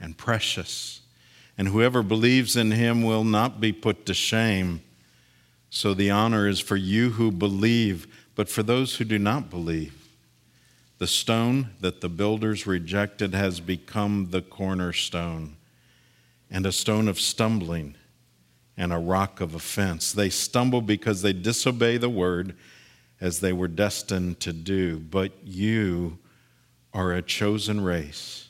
and precious, and whoever believes in him will not be put to shame. So the honor is for you who believe, but for those who do not believe. The stone that the builders rejected has become the cornerstone, and a stone of stumbling and a rock of offense. They stumble because they disobey the word as they were destined to do. But you are a chosen race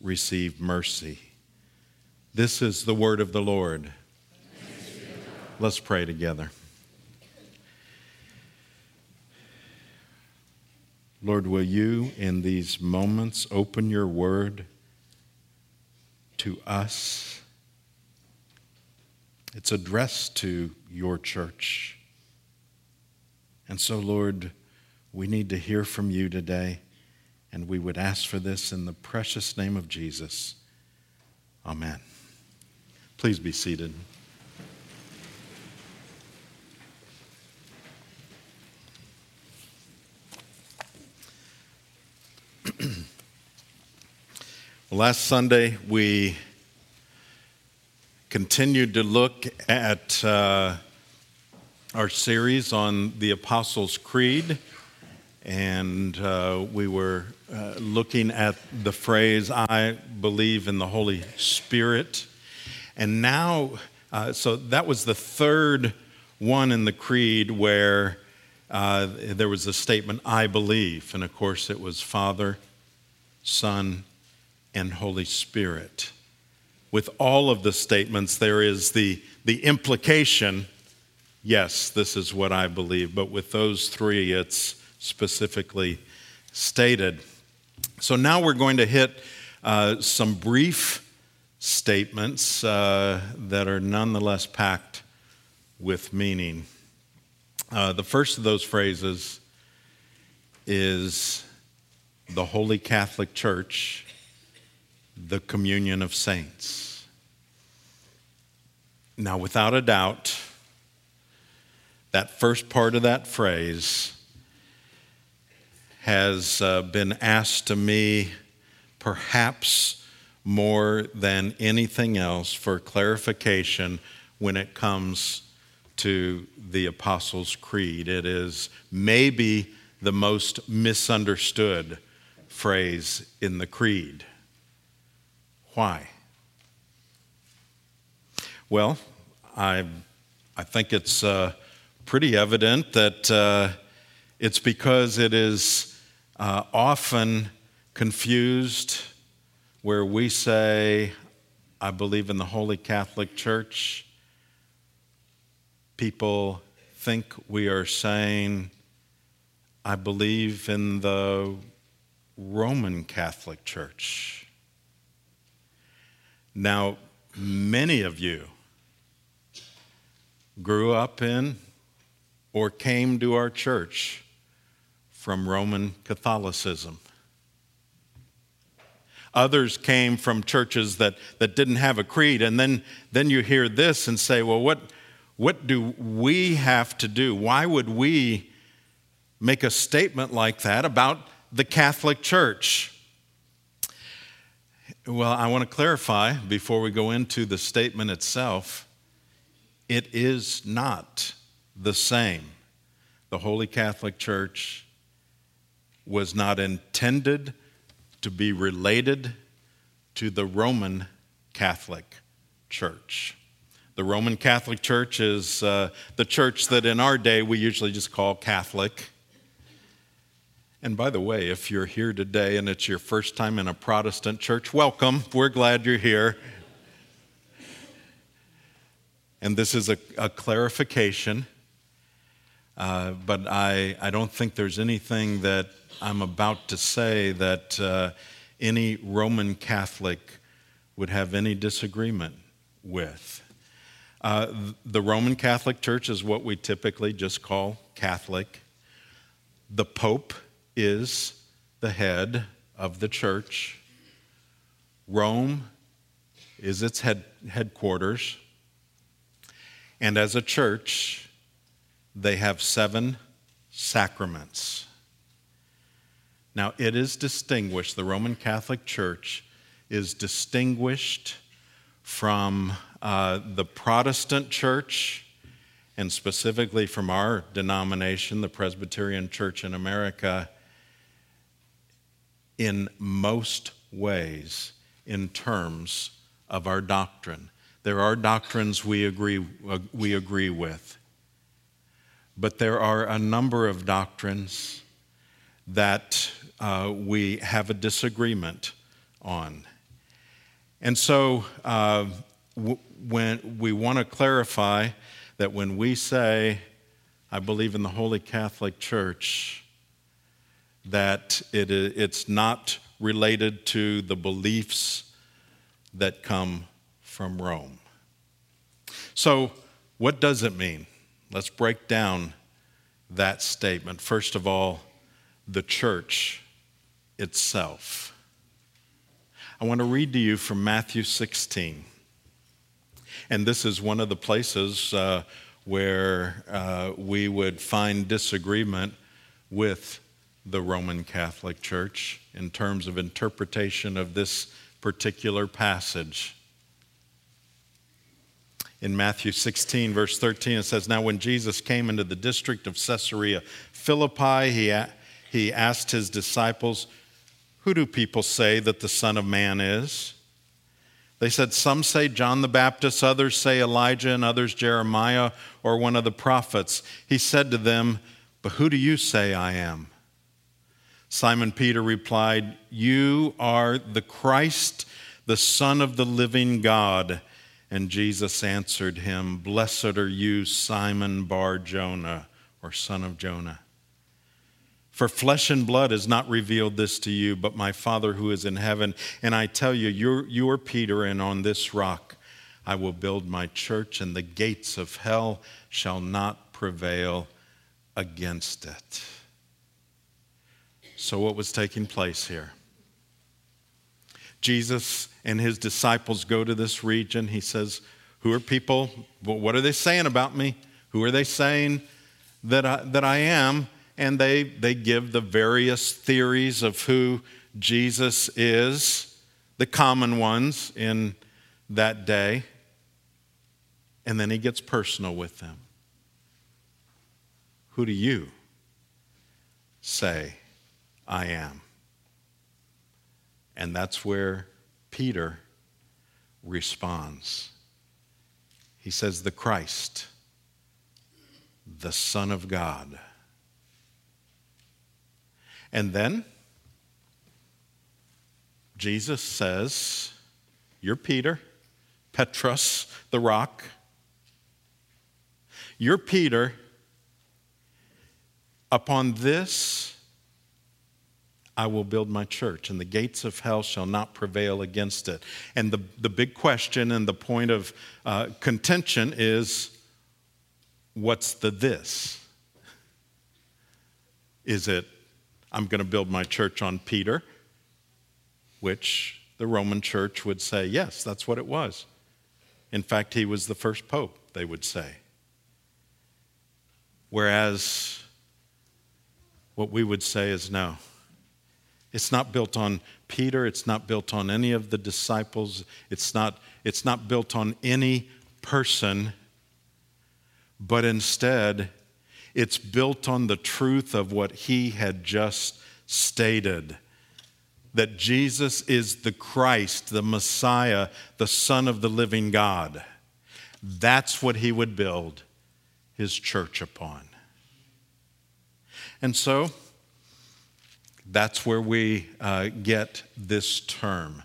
receive mercy. This is the word of the Lord. Let's pray together. Lord, will you in these moments open your word to us? It's addressed to your church. And so, Lord, we need to hear from you today. And we would ask for this in the precious name of Jesus. Amen. Please be seated. Last Sunday, we continued to look at uh, our series on the Apostles' Creed, and uh, we were uh, looking at the phrase, I believe in the Holy Spirit. And now, uh, so that was the third one in the creed where uh, there was a statement, I believe. And of course, it was Father, Son, and Holy Spirit. With all of the statements, there is the, the implication, yes, this is what I believe. But with those three, it's specifically stated. So now we're going to hit uh, some brief statements uh, that are nonetheless packed with meaning. Uh, the first of those phrases is the Holy Catholic Church, the communion of saints. Now, without a doubt, that first part of that phrase has uh, been asked to me, perhaps more than anything else, for clarification when it comes to the Apostles' Creed. It is maybe the most misunderstood phrase in the Creed. Why? Well, I, I think it's uh, pretty evident that uh, it's because it is uh, often confused where we say, I believe in the Holy Catholic Church. People think we are saying, I believe in the Roman Catholic Church. Now, many of you grew up in or came to our church from Roman Catholicism. Others came from churches that, that didn't have a creed. And then, then you hear this and say, well, what, what do we have to do? Why would we make a statement like that about the Catholic Church? Well, I want to clarify before we go into the statement itself it is not the same. The Holy Catholic Church was not intended to be related to the Roman Catholic Church. The Roman Catholic Church is uh, the church that in our day we usually just call Catholic. And by the way, if you're here today and it's your first time in a Protestant church, welcome. We're glad you're here. And this is a, a clarification, uh, but I, I don't think there's anything that I'm about to say that uh, any Roman Catholic would have any disagreement with. Uh, the Roman Catholic Church is what we typically just call Catholic. The Pope is the head of the church. Rome is its head, headquarters. And as a church, they have seven sacraments. Now, it is distinguished, the Roman Catholic Church is distinguished from uh, the Protestant Church, and specifically from our denomination, the Presbyterian Church in America, in most ways in terms of our doctrine. There are doctrines we agree, uh, we agree with, but there are a number of doctrines that uh, we have a disagreement on. And so uh, w- when we want to clarify that when we say, I believe in the Holy Catholic Church, that it, it's not related to the beliefs that come from Rome. So, what does it mean? Let's break down that statement. First of all, the church itself. I want to read to you from Matthew 16. And this is one of the places uh, where uh, we would find disagreement with the Roman Catholic Church in terms of interpretation of this particular passage. In Matthew 16, verse 13, it says, Now when Jesus came into the district of Caesarea Philippi, he, he asked his disciples, Who do people say that the Son of Man is? They said, Some say John the Baptist, others say Elijah, and others Jeremiah or one of the prophets. He said to them, But who do you say I am? Simon Peter replied, You are the Christ, the Son of the living God. And Jesus answered him, Blessed are you, Simon Bar Jonah, or son of Jonah. For flesh and blood has not revealed this to you, but my Father who is in heaven. And I tell you, you're, you are Peter, and on this rock I will build my church, and the gates of hell shall not prevail against it. So, what was taking place here? Jesus and his disciples go to this region. He says, Who are people? What are they saying about me? Who are they saying that I, that I am? And they, they give the various theories of who Jesus is, the common ones in that day. And then he gets personal with them. Who do you say I am. And that's where Peter responds. He says, The Christ, the Son of God. And then Jesus says, You're Peter, Petrus, the rock. You're Peter. Upon this, I will build my church, and the gates of hell shall not prevail against it. And the, the big question and the point of uh, contention is what's the this? Is it, I'm going to build my church on Peter, which the Roman church would say, yes, that's what it was. In fact, he was the first pope, they would say. Whereas what we would say is no. It's not built on Peter, it's not built on any of the disciples, it's not, it's not built on any person, but instead, it's built on the truth of what he had just stated that Jesus is the Christ, the Messiah, the Son of the living God. That's what he would build his church upon. And so, that's where we uh, get this term.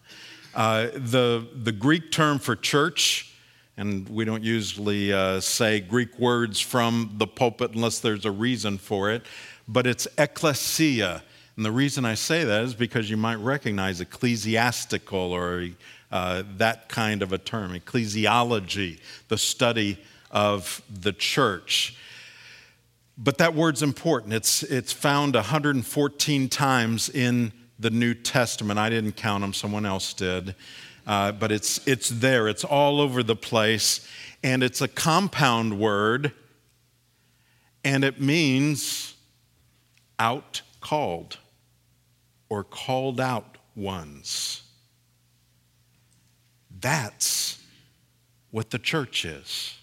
Uh, the, the Greek term for church, and we don't usually uh, say Greek words from the pulpit unless there's a reason for it, but it's ecclesia. And the reason I say that is because you might recognize ecclesiastical or uh, that kind of a term, ecclesiology, the study of the church. But that word's important. It's, it's found 114 times in the New Testament. I didn't count them, someone else did. Uh, but it's, it's there, it's all over the place. And it's a compound word, and it means out called or called out ones. That's what the church is.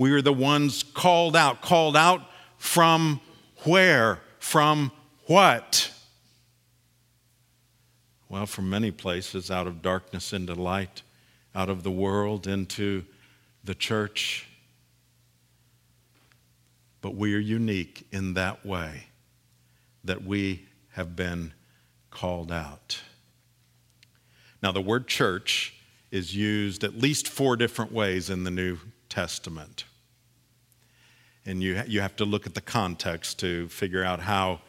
We are the ones called out. Called out from where? From what? Well, from many places, out of darkness into light, out of the world into the church. But we are unique in that way that we have been called out. Now, the word church is used at least four different ways in the New Testament. And you, you have to look at the context to figure out how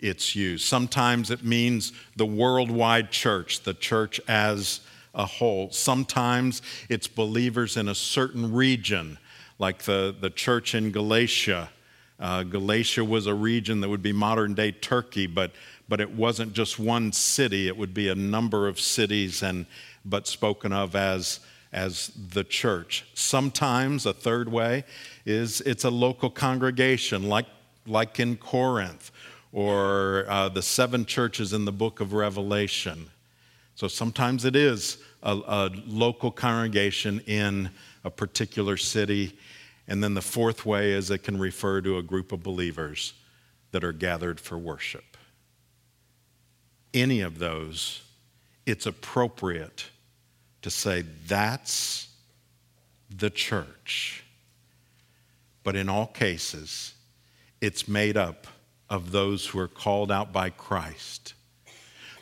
it's used. Sometimes it means the worldwide church, the church as a whole. Sometimes it's believers in a certain region, like the, the church in Galatia. Uh, Galatia was a region that would be modern day Turkey, but, but it wasn't just one city, it would be a number of cities, and, but spoken of as, as the church. Sometimes, a third way, is it's a local congregation, like, like in Corinth or uh, the seven churches in the book of Revelation. So sometimes it is a, a local congregation in a particular city. And then the fourth way is it can refer to a group of believers that are gathered for worship. Any of those, it's appropriate to say that's the church. But in all cases, it's made up of those who are called out by Christ,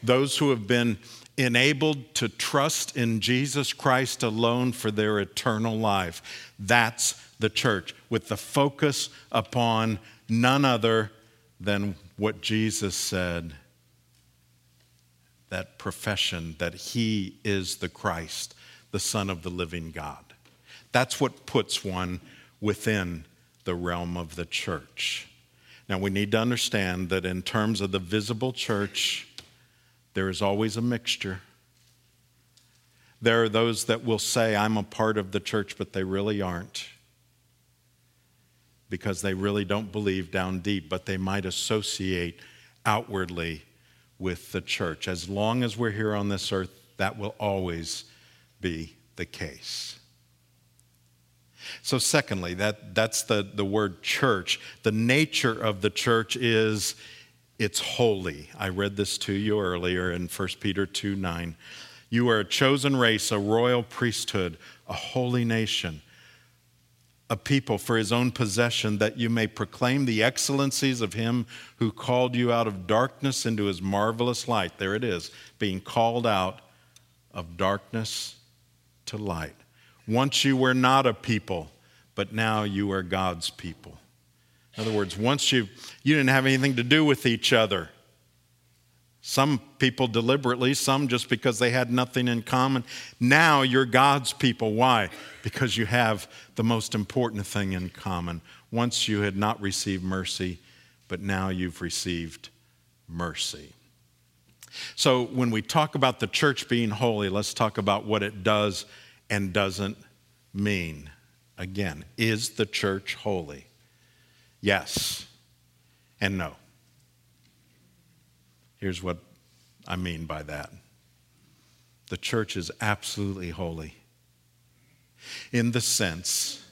those who have been enabled to trust in Jesus Christ alone for their eternal life. That's the church, with the focus upon none other than what Jesus said that profession that he is the Christ, the Son of the living God. That's what puts one within the realm of the church. Now, we need to understand that in terms of the visible church, there is always a mixture. There are those that will say, I'm a part of the church, but they really aren't because they really don't believe down deep, but they might associate outwardly with the church. As long as we're here on this earth, that will always be the case. So, secondly, that, that's the, the word church. The nature of the church is it's holy. I read this to you earlier in 1 Peter 2 9. You are a chosen race, a royal priesthood, a holy nation, a people for his own possession, that you may proclaim the excellencies of him who called you out of darkness into his marvelous light. There it is, being called out of darkness to light. Once you were not a people, but now you are God's people. In other words, once you, you didn't have anything to do with each other. Some people deliberately, some just because they had nothing in common. Now you're God's people. Why? Because you have the most important thing in common. Once you had not received mercy, but now you've received mercy. So when we talk about the church being holy, let's talk about what it does and doesn't mean. Again, is the church holy? Yes and no. Here's what I mean by that the church is absolutely holy in the sense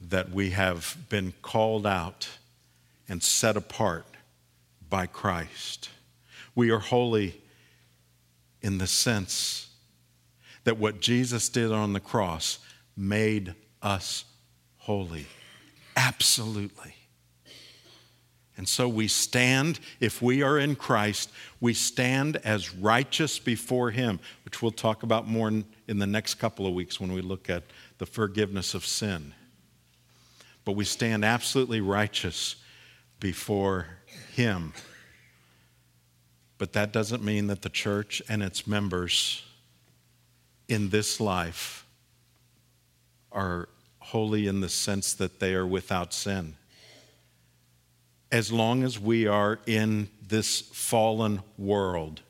that we have been called out and set apart by Christ. We are holy in the sense that what Jesus did on the cross made us holy. Absolutely. And so we stand, if we are in Christ, we stand as righteous before Him, which we'll talk about more in, the next couple of weeks when we look at the forgiveness of sin. But we stand absolutely righteous before Him. But that doesn't mean that the church and its members in this life are holy in the sense that they are without sin as long as we are in this fallen world,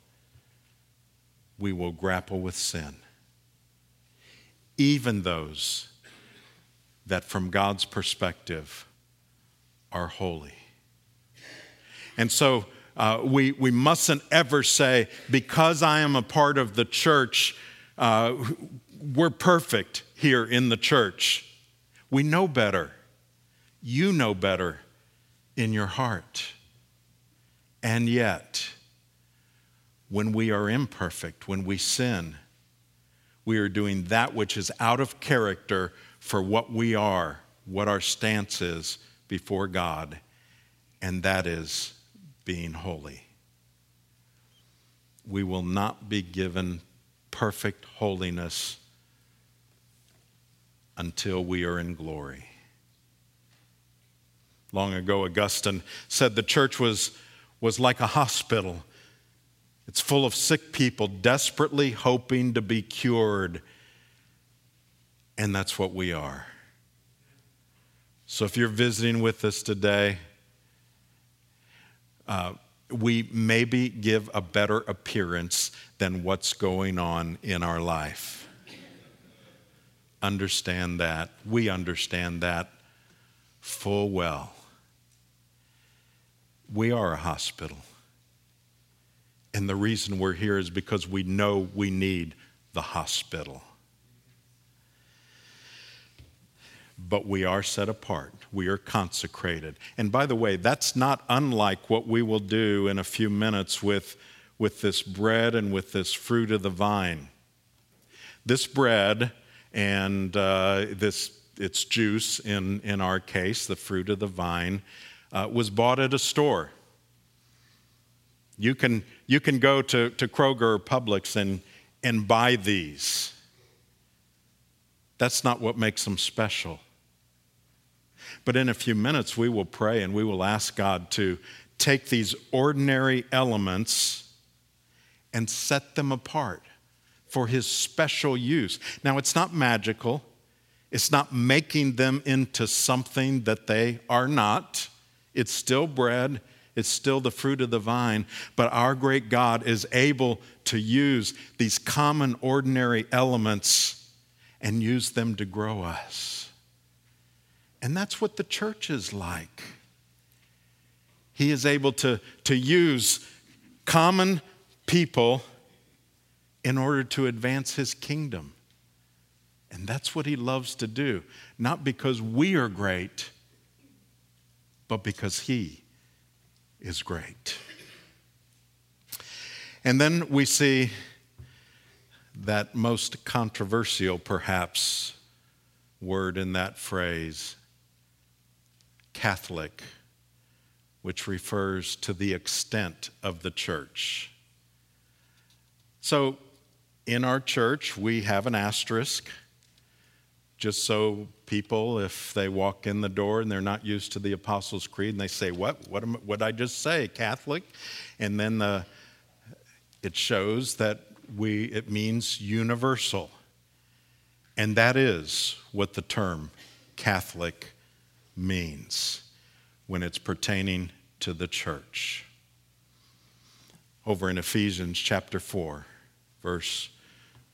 we will grapple with sin. Even those that, from God's perspective, are holy. And so uh, we, we mustn't ever say, because I am a part of the church, uh, we're perfect here in the church. We know better. You know better in your heart. And yet, when we are imperfect, when we sin, we are doing that which is out of character for what we are, what our stance is before God, and that is being holy. We will not be given perfect holiness until we are in glory. Long ago, Augustine said the church was, was like a hospital. It's full of sick people desperately hoping to be cured. And that's what we are. So if you're visiting with us today, uh, we maybe give a better appearance than what's going on in our life. Understand that. We understand that full well we are a hospital. And the reason we're here is because we know we need the hospital. But we are set apart. We are consecrated. And by the way, that's not unlike what we will do in a few minutes with, with this bread and with this fruit of the vine. This bread and uh, this its juice in, in our case, the fruit of the vine, uh, was bought at a store. You can, you can go to, to Kroger or Publix and, and buy these. That's not what makes them special. But in a few minutes, we will pray and we will ask God to take these ordinary elements and set them apart for His special use. Now, it's not magical, it's not making them into something that they are not. It's still bread, it's still the fruit of the vine, but our great God is able to use these common, ordinary elements and use them to grow us. And that's what the church is like. He is able to, to use common people in order to advance his kingdom. And that's what he loves to do, not because we are great but because He is great. And then we see that most controversial, perhaps, word in that phrase, Catholic, which refers to the extent of the church. So, in our church, we have an asterisk just so people, if they walk in the door and they're not used to the Apostles' Creed, and they say, What? What did I just say? Catholic? And then the, it shows that we, it means universal. And that is what the term Catholic means when it's pertaining to the church. Over in Ephesians chapter 4, verse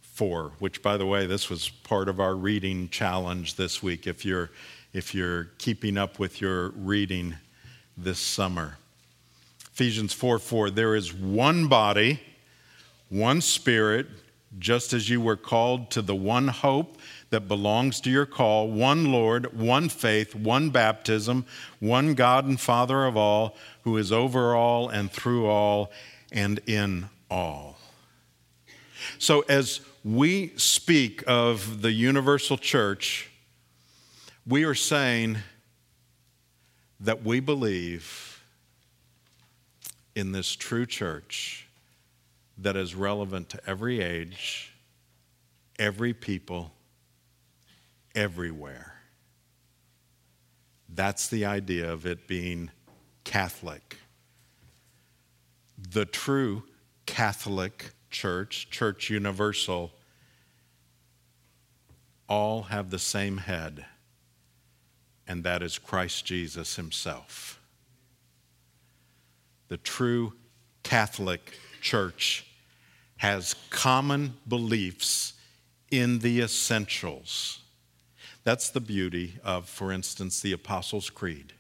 4, which, by the way, this was part of our reading challenge this week, if you're, if you're keeping up with your reading this summer. Ephesians 4 4, there is one body, one spirit, just as you were called to the one hope that belongs to your call, one Lord, one faith, one baptism, one God and Father of all, who is over all and through all and in all. So, as we speak of the universal church, we are saying that we believe in this true church that is relevant to every age, every people, everywhere. That's the idea of it being Catholic. The true Catholic Church, Church Universal, all have the same head, and that is Christ Jesus Himself. The true Catholic Church has common beliefs in the essentials. That's the beauty of, for instance, the Apostles' Creed.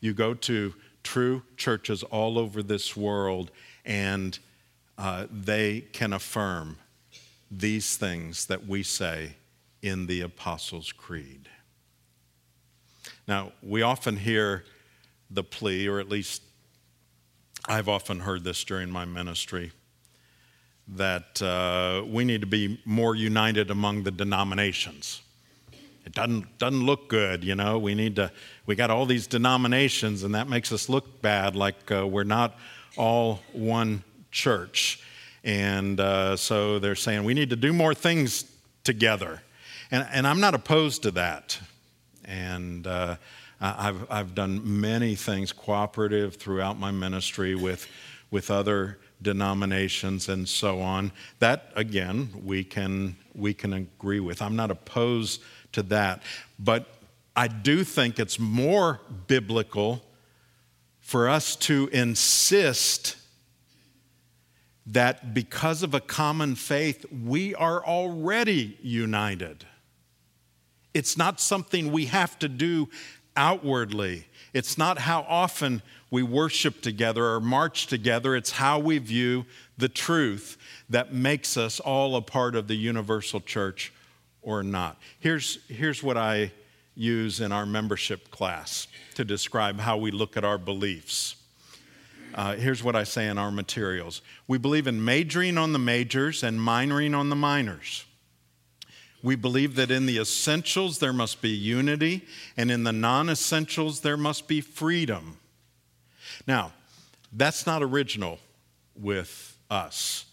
You go to true churches all over this world, and uh, they can affirm these things that we say in the Apostles' Creed. Now, we often hear the plea, or at least I've often heard this during my ministry, that uh, we need to be more united among the denominations. It doesn't, doesn't look good, you know. We need to, we got all these denominations, and that makes us look bad, like uh, we're not all one church. And uh, so they're saying we need to do more things together. And, and I'm not opposed to that. And uh, I've, I've done many things cooperative throughout my ministry with, with other denominations and so on. That, again, we can, we can agree with. I'm not opposed to that. But I do think it's more biblical for us to insist that because of a common faith, we are already united. It's not something we have to do outwardly. It's not how often we worship together or march together. It's how we view the truth that makes us all a part of the universal church or not. Here's, here's what I use in our membership class to describe how we look at our beliefs. Uh, here's what I say in our materials we believe in majoring on the majors and minoring on the minors. We believe that in the essentials there must be unity, and in the non essentials there must be freedom. Now, that's not original with us.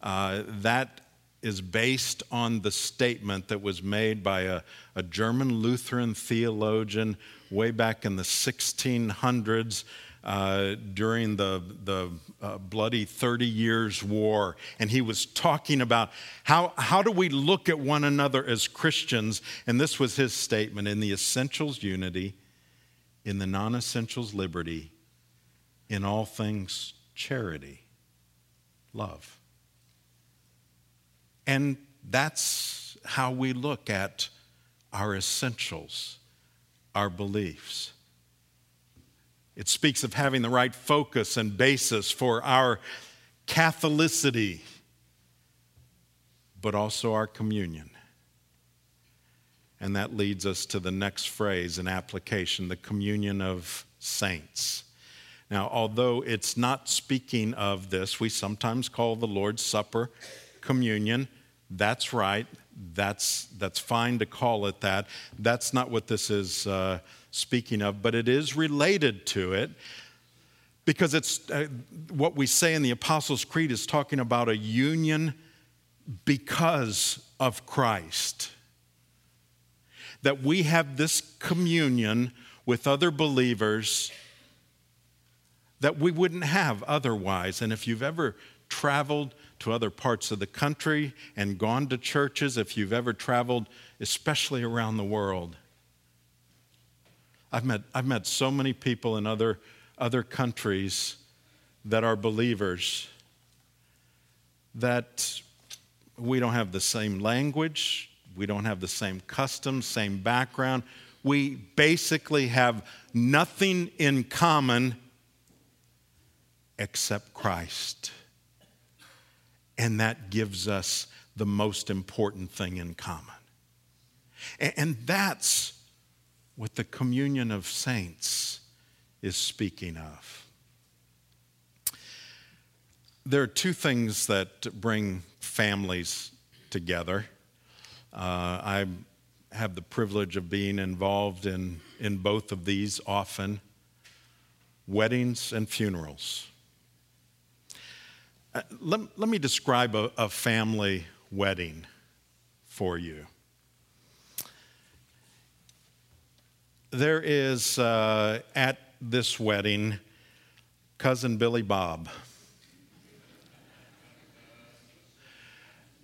Uh, that is based on the statement that was made by a, a German Lutheran theologian way back in the 1600s uh, during the, the uh, bloody 30 years war. And he was talking about how, how do we look at one another as Christians? And this was his statement in the essentials, unity, in the non essentials, liberty, in all things, charity, love. And that's how we look at our essentials, our beliefs. It speaks of having the right focus and basis for our Catholicity, but also our communion. And that leads us to the next phrase and application the communion of saints. Now, although it's not speaking of this, we sometimes call the Lord's Supper communion. That's right. That's, that's fine to call it that. That's not what this is uh, speaking of, but it is related to it because it's uh, what we say in the Apostles' Creed is talking about a union because of Christ. That we have this communion with other believers that we wouldn't have otherwise. And if you've ever traveled to other parts of the country and gone to churches, if you've ever traveled, especially around the world. I've met, I've met so many people in other, other countries that are believers that we don't have the same language, we don't have the same customs, same background. We basically have nothing in common except Christ. And that gives us the most important thing in common. And that's what the communion of saints is speaking of. there are two things that bring families together. Uh, I have the privilege of being involved in, in both of these often weddings and funerals. Uh, let, let me describe a, a family wedding for you. There is uh, at this wedding cousin Billy Bob.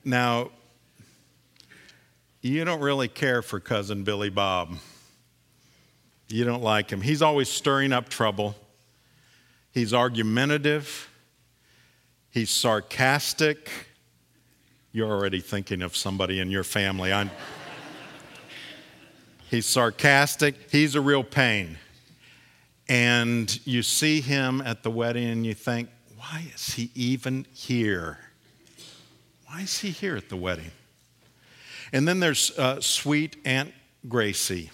Now, you don't really care for cousin Billy Bob. You don't like him. He's always stirring up trouble. He's argumentative. He's sarcastic. You're already thinking of somebody in your family. I'm, he's sarcastic. He's a real pain. And you see him at the wedding and you think, why is he even here? Why is he here at the wedding? And then there's uh, sweet Aunt Gracie.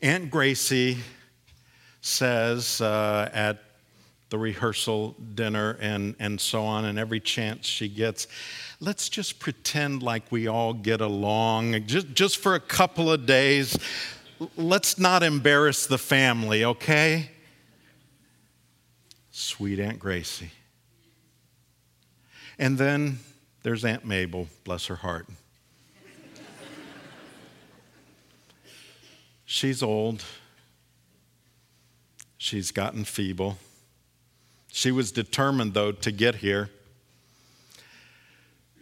Aunt Gracie says uh, at the rehearsal dinner and, and so on, and every chance she gets, let's just pretend like we all get along, just, just for a couple of days. Let's not embarrass the family, okay? Sweet Aunt Gracie. And then there's Aunt Mabel, bless her heart. She's old. She's gotten feeble. She was determined, though, to get here.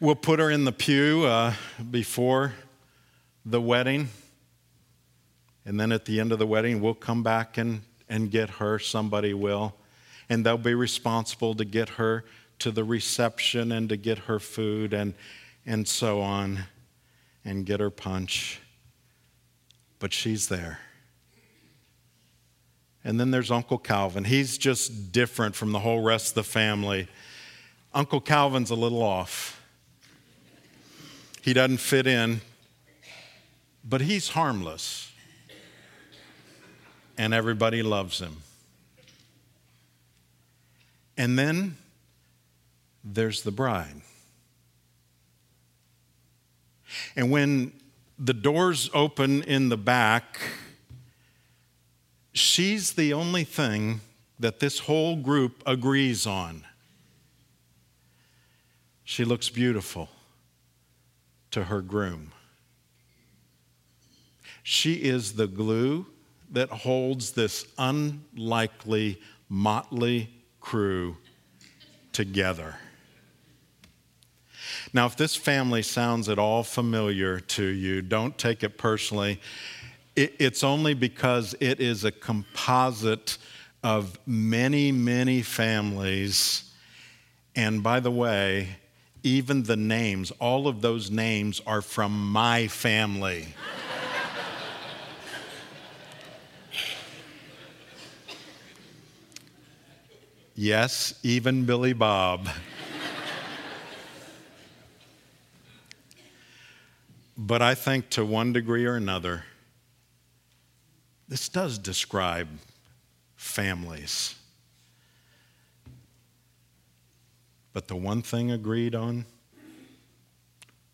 We'll put her in the pew uh, before the wedding. And then at the end of the wedding, we'll come back and, and get her. Somebody will. And they'll be responsible to get her to the reception and to get her food and, and so on and get her punch. But she's there. And then there's Uncle Calvin. He's just different from the whole rest of the family. Uncle Calvin's a little off. He doesn't fit in, but he's harmless. And everybody loves him. And then there's the bride. And when the doors open in the back, she's the only thing that this whole group agrees on. She looks beautiful to her groom. She is the glue that holds this unlikely, motley crew together. Now, if this family sounds at all familiar to you, don't take it personally. It's only because it is a composite of many, many families. And by the way, even the names, all of those names are from my family. yes, even Billy Bob. But I think to one degree or another, this does describe families. But the one thing agreed on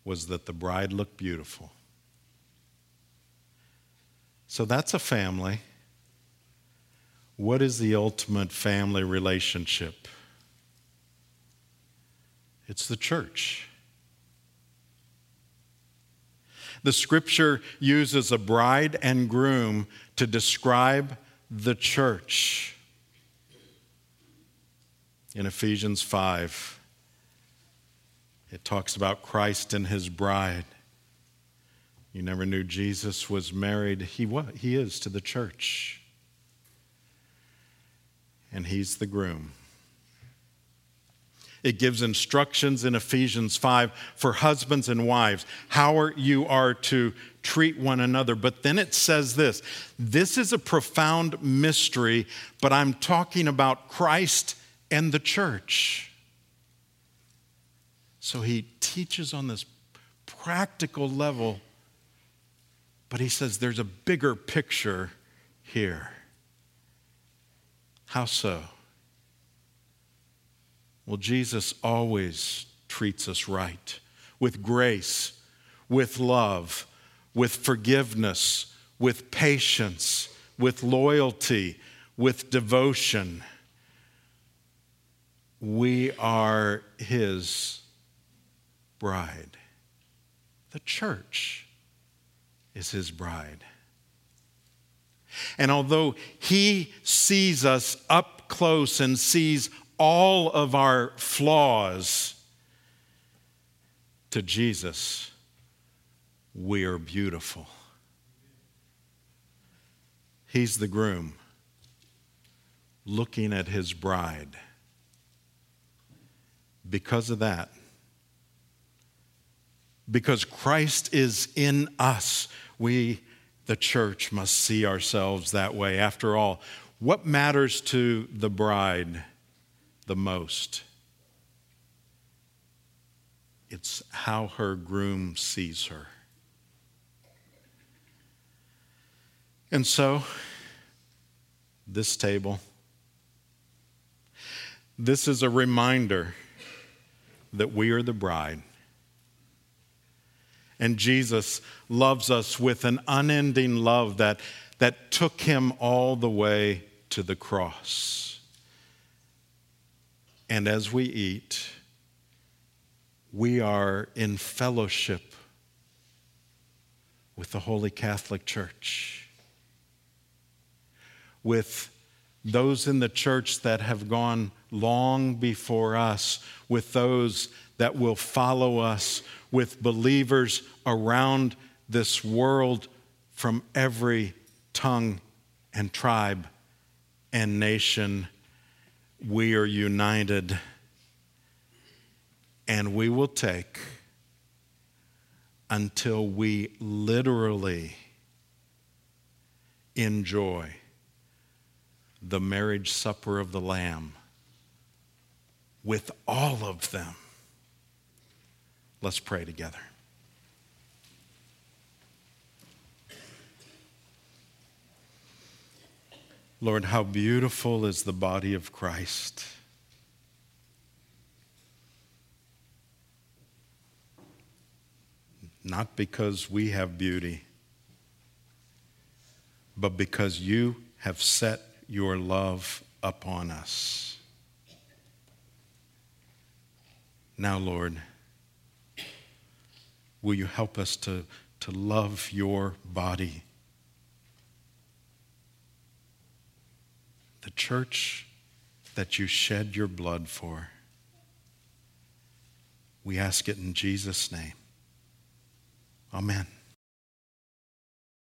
was that the bride looked beautiful. So that's a family. What is the ultimate family relationship? It's the church. The scripture uses a bride and groom to describe the church. In Ephesians 5, it talks about Christ and his bride. You never knew Jesus was married. He, was, he is to the church. And he's the groom. It gives instructions in Ephesians 5 for husbands and wives, how you are to treat one another. But then it says this this is a profound mystery, but I'm talking about Christ and the church. So he teaches on this practical level, but he says there's a bigger picture here. How so? Well, Jesus always treats us right with grace, with love, with forgiveness, with patience, with loyalty, with devotion. We are His bride. The church is His bride. And although He sees us up close and sees all of our flaws, to Jesus, we are beautiful. He's the groom looking at his bride. Because of that, because Christ is in us, we, the church, must see ourselves that way. After all, what matters to the bride the most? It's how her groom sees her. And so, this table, this is a reminder that we are the bride. And Jesus loves us with an unending love that, that took him all the way to the cross. And as we eat, we are in fellowship with the Holy Catholic Church, with those in the church that have gone long before us, with those that will follow us, with believers around this world from every tongue and tribe and nation. We are united and we will take until we literally enjoy the marriage supper of the Lamb with all of them. Let's pray together. Lord, how beautiful is the body of Christ. not because we have beauty, but because you have set your love upon us. Now, Lord, will you help us to, to love your body? The church that you shed your blood for. We ask it in Jesus' name. Amen.